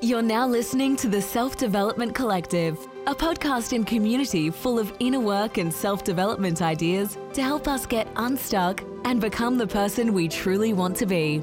You're now listening to the Self Development Collective, a podcast and community full of inner work and self development ideas to help us get unstuck and become the person we truly want to be.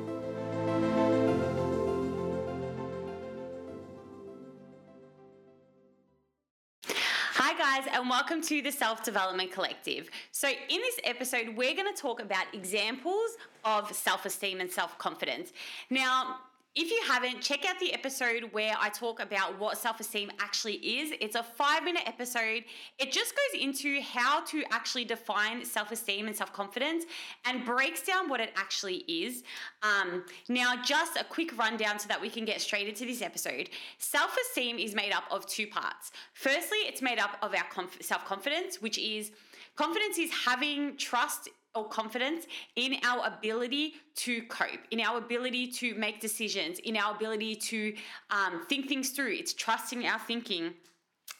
Hi, guys, and welcome to the Self Development Collective. So, in this episode, we're going to talk about examples of self esteem and self confidence. Now, if you haven't, check out the episode where I talk about what self esteem actually is. It's a five minute episode. It just goes into how to actually define self esteem and self confidence and breaks down what it actually is. Um, now, just a quick rundown so that we can get straight into this episode. Self esteem is made up of two parts. Firstly, it's made up of our conf- self confidence, which is confidence is having trust or confidence in our ability to cope, in our ability to make decisions, in our ability to um, think things through. It's trusting our thinking.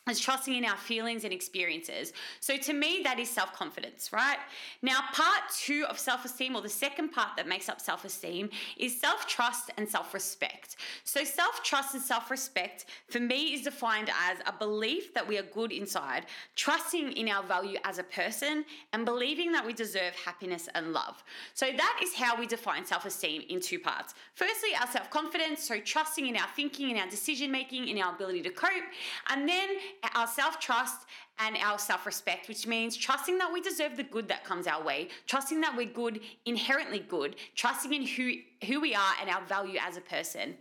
It's trusting in our feelings and experiences. So, to me, that is self confidence, right? Now, part two of self esteem, or the second part that makes up self esteem, is self trust and self respect. So, self trust and self respect for me is defined as a belief that we are good inside, trusting in our value as a person, and believing that we deserve happiness and love. So, that is how we define self esteem in two parts. Firstly, our self confidence, so trusting in our thinking, in our decision making, in our ability to cope, and then our self trust and our self respect, which means trusting that we deserve the good that comes our way, trusting that we're good, inherently good, trusting in who, who we are and our value as a person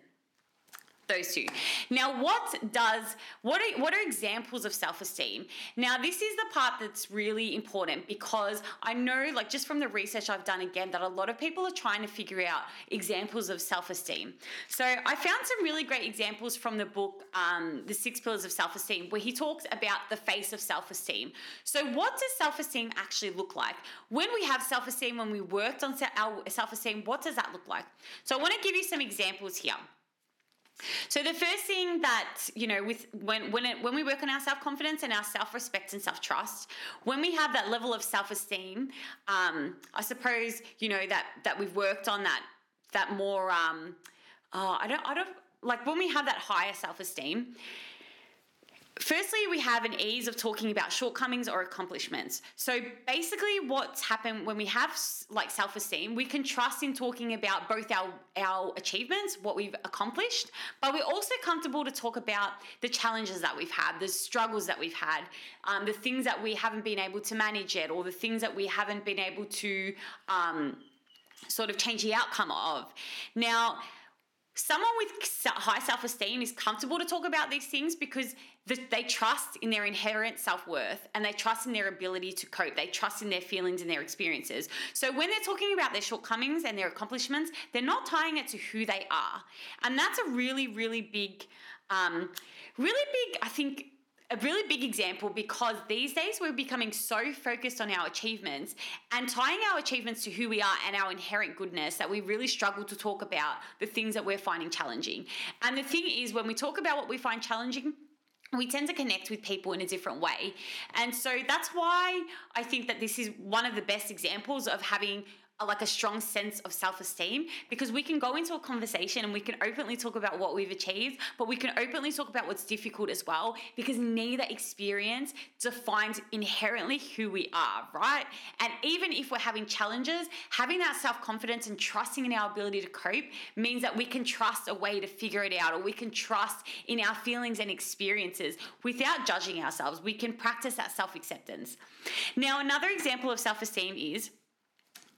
those two. Now, what does what are what are examples of self-esteem? Now, this is the part that's really important because I know, like just from the research I've done again, that a lot of people are trying to figure out examples of self-esteem. So I found some really great examples from the book um, The Six Pillars of Self-Esteem, where he talks about the face of self-esteem. So, what does self-esteem actually look like? When we have self-esteem, when we worked on our self-esteem, what does that look like? So, I want to give you some examples here. So the first thing that you know, with when when it, when we work on our self confidence and our self respect and self trust, when we have that level of self esteem, um, I suppose you know that that we've worked on that that more. Um, oh, I don't I don't like when we have that higher self esteem Firstly, we have an ease of talking about shortcomings or accomplishments. So basically, what's happened when we have like self esteem, we can trust in talking about both our, our achievements, what we've accomplished, but we're also comfortable to talk about the challenges that we've had, the struggles that we've had, um, the things that we haven't been able to manage yet, or the things that we haven't been able to um, sort of change the outcome of. Now, someone with high self esteem is comfortable to talk about these things because they trust in their inherent self worth and they trust in their ability to cope. They trust in their feelings and their experiences. So when they're talking about their shortcomings and their accomplishments, they're not tying it to who they are. And that's a really, really big, um, really big, I think, a really big example because these days we're becoming so focused on our achievements and tying our achievements to who we are and our inherent goodness that we really struggle to talk about the things that we're finding challenging. And the thing is, when we talk about what we find challenging, we tend to connect with people in a different way. And so that's why I think that this is one of the best examples of having like a strong sense of self-esteem because we can go into a conversation and we can openly talk about what we've achieved but we can openly talk about what's difficult as well because neither experience defines inherently who we are right? And even if we're having challenges having that self-confidence and trusting in our ability to cope means that we can trust a way to figure it out or we can trust in our feelings and experiences without judging ourselves. We can practice that self-acceptance. Now another example of self-esteem is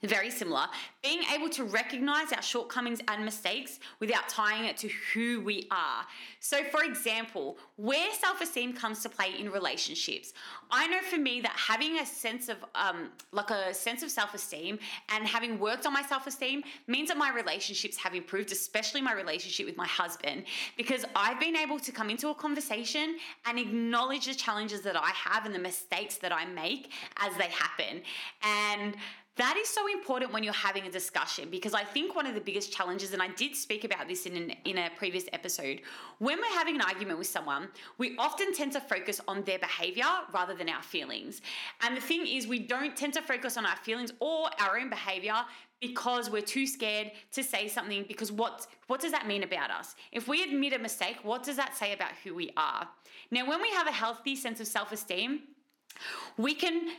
very similar. Being able to recognize our shortcomings and mistakes without tying it to who we are. So, for example, where self esteem comes to play in relationships, I know for me that having a sense of, um, like a sense of self esteem and having worked on my self esteem means that my relationships have improved, especially my relationship with my husband, because I've been able to come into a conversation and acknowledge the challenges that I have and the mistakes that I make as they happen. And that is so important when you're having a discussion because I think one of the biggest challenges, and I did speak about this in, an, in a previous episode, when we're having an argument with someone, we often tend to focus on their behavior rather than our feelings. And the thing is, we don't tend to focus on our feelings or our own behavior because we're too scared to say something because what what does that mean about us? If we admit a mistake, what does that say about who we are? Now, when we have a healthy sense of self-esteem, we can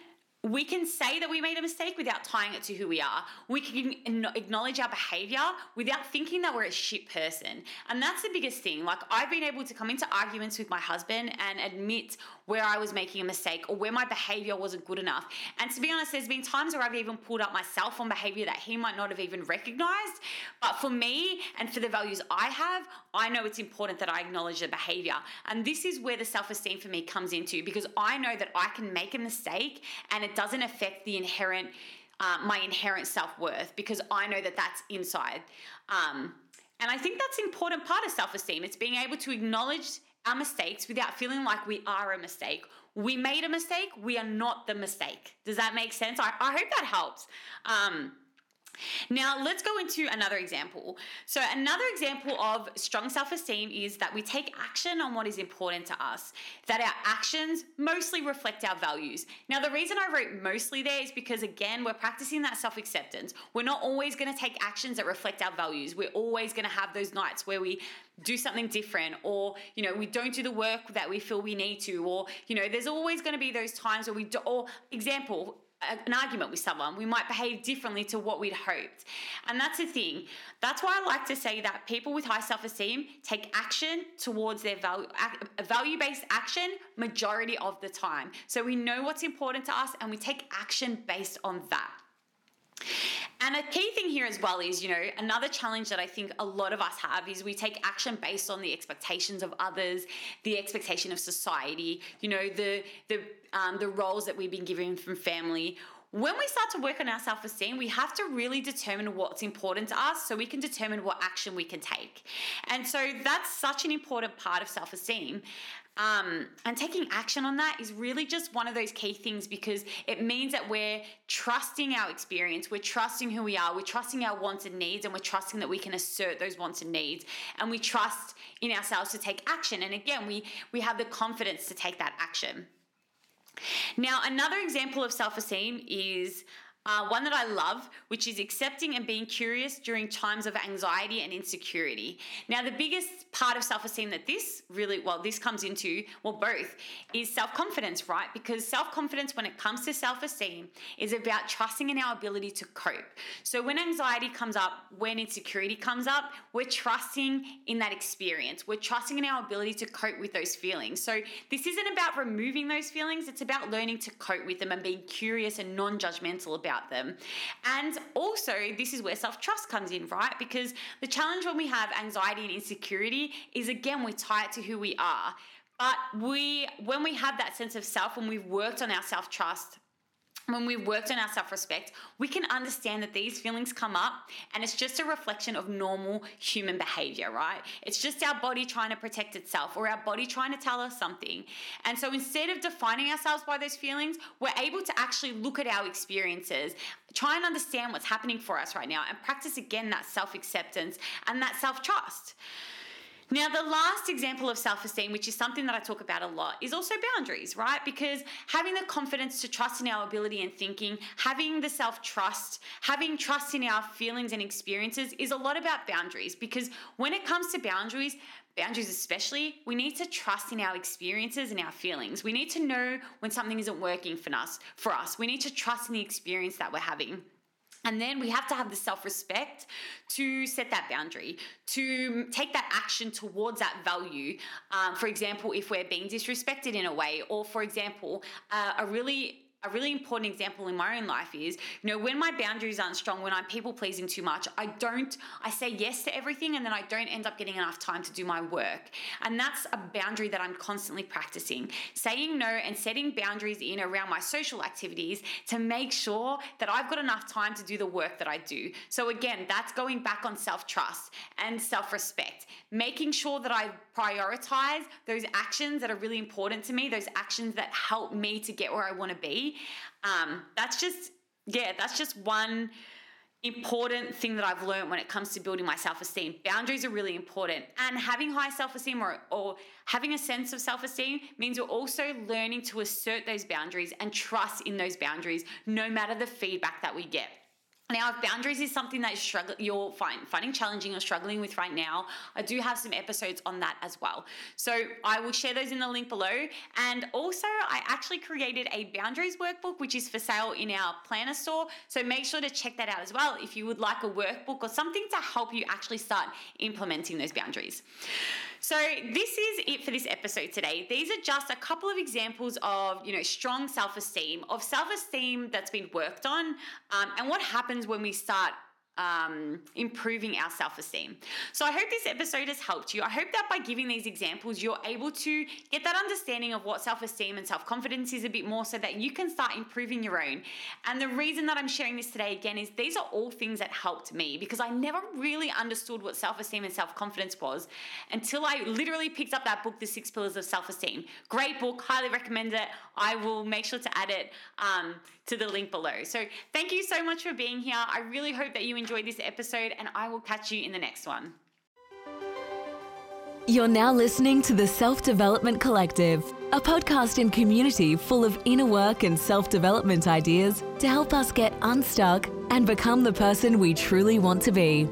we can say that we made a mistake without tying it to who we are. We can acknowledge our behavior without thinking that we're a shit person. And that's the biggest thing. Like, I've been able to come into arguments with my husband and admit where I was making a mistake or where my behavior wasn't good enough. And to be honest, there's been times where I've even pulled up myself on behavior that he might not have even recognized. But for me and for the values I have, I know it's important that I acknowledge the behavior. And this is where the self esteem for me comes into because I know that I can make a mistake and it doesn't affect the inherent. Uh, my inherent self worth because I know that that's inside. Um, and I think that's an important part of self esteem. It's being able to acknowledge our mistakes without feeling like we are a mistake. We made a mistake, we are not the mistake. Does that make sense? I, I hope that helps. Um, now, let's go into another example. So, another example of strong self esteem is that we take action on what is important to us, that our actions mostly reflect our values. Now, the reason I wrote mostly there is because, again, we're practicing that self acceptance. We're not always going to take actions that reflect our values. We're always going to have those nights where we do something different or you know we don't do the work that we feel we need to or you know there's always going to be those times where we do or example an argument with someone, we might behave differently to what we'd hoped. And that's the thing. That's why I like to say that people with high self esteem take action towards their value, value based action majority of the time. So we know what's important to us and we take action based on that. And a key thing here as well is, you know, another challenge that I think a lot of us have is we take action based on the expectations of others, the expectation of society, you know, the the um, the roles that we've been given from family. When we start to work on our self esteem, we have to really determine what's important to us so we can determine what action we can take. And so that's such an important part of self esteem. Um, and taking action on that is really just one of those key things because it means that we're trusting our experience, we're trusting who we are, we're trusting our wants and needs, and we're trusting that we can assert those wants and needs, and we trust in ourselves to take action. And again, we we have the confidence to take that action. Now, another example of self-esteem is uh, one that I love, which is accepting and being curious during times of anxiety and insecurity. Now, the biggest part of self esteem that this really, well, this comes into, well, both, is self confidence, right? Because self confidence, when it comes to self esteem, is about trusting in our ability to cope. So, when anxiety comes up, when insecurity comes up, we're trusting in that experience. We're trusting in our ability to cope with those feelings. So, this isn't about removing those feelings, it's about learning to cope with them and being curious and non judgmental about about them. And also, this is where self trust comes in, right? Because the challenge when we have anxiety and insecurity is again, we tie it to who we are. But we, when we have that sense of self, when we've worked on our self trust, when we've worked on our self respect, we can understand that these feelings come up and it's just a reflection of normal human behavior, right? It's just our body trying to protect itself or our body trying to tell us something. And so instead of defining ourselves by those feelings, we're able to actually look at our experiences, try and understand what's happening for us right now, and practice again that self acceptance and that self trust. Now, the last example of self esteem, which is something that I talk about a lot, is also boundaries, right? Because having the confidence to trust in our ability and thinking, having the self trust, having trust in our feelings and experiences is a lot about boundaries. Because when it comes to boundaries, boundaries especially, we need to trust in our experiences and our feelings. We need to know when something isn't working for us. For us, we need to trust in the experience that we're having. And then we have to have the self respect to set that boundary, to take that action towards that value. Um, for example, if we're being disrespected in a way, or for example, uh, a really a really important example in my own life is, you know, when my boundaries aren't strong, when I'm people pleasing too much, I don't, I say yes to everything and then I don't end up getting enough time to do my work. And that's a boundary that I'm constantly practicing. Saying no and setting boundaries in around my social activities to make sure that I've got enough time to do the work that I do. So again, that's going back on self trust and self respect, making sure that I prioritize those actions that are really important to me, those actions that help me to get where I want to be. Um, that's just, yeah, that's just one important thing that I've learned when it comes to building my self esteem. Boundaries are really important. And having high self esteem or, or having a sense of self esteem means you're also learning to assert those boundaries and trust in those boundaries no matter the feedback that we get. Now, if boundaries is something that you're find, finding challenging or struggling with right now, I do have some episodes on that as well. So I will share those in the link below. And also, I actually created a boundaries workbook, which is for sale in our planner store. So make sure to check that out as well if you would like a workbook or something to help you actually start implementing those boundaries. So this is it for this episode today. These are just a couple of examples of you know strong self-esteem, of self-esteem that's been worked on, um, and what happens when we start um, improving our self esteem. So, I hope this episode has helped you. I hope that by giving these examples, you're able to get that understanding of what self esteem and self confidence is a bit more so that you can start improving your own. And the reason that I'm sharing this today again is these are all things that helped me because I never really understood what self esteem and self confidence was until I literally picked up that book, The Six Pillars of Self Esteem. Great book, highly recommend it. I will make sure to add it um, to the link below. So, thank you so much for being here. I really hope that you enjoyed enjoyed this episode, and I will catch you in the next one. You're now listening to the Self Development Collective, a podcast and community full of inner work and self development ideas to help us get unstuck and become the person we truly want to be.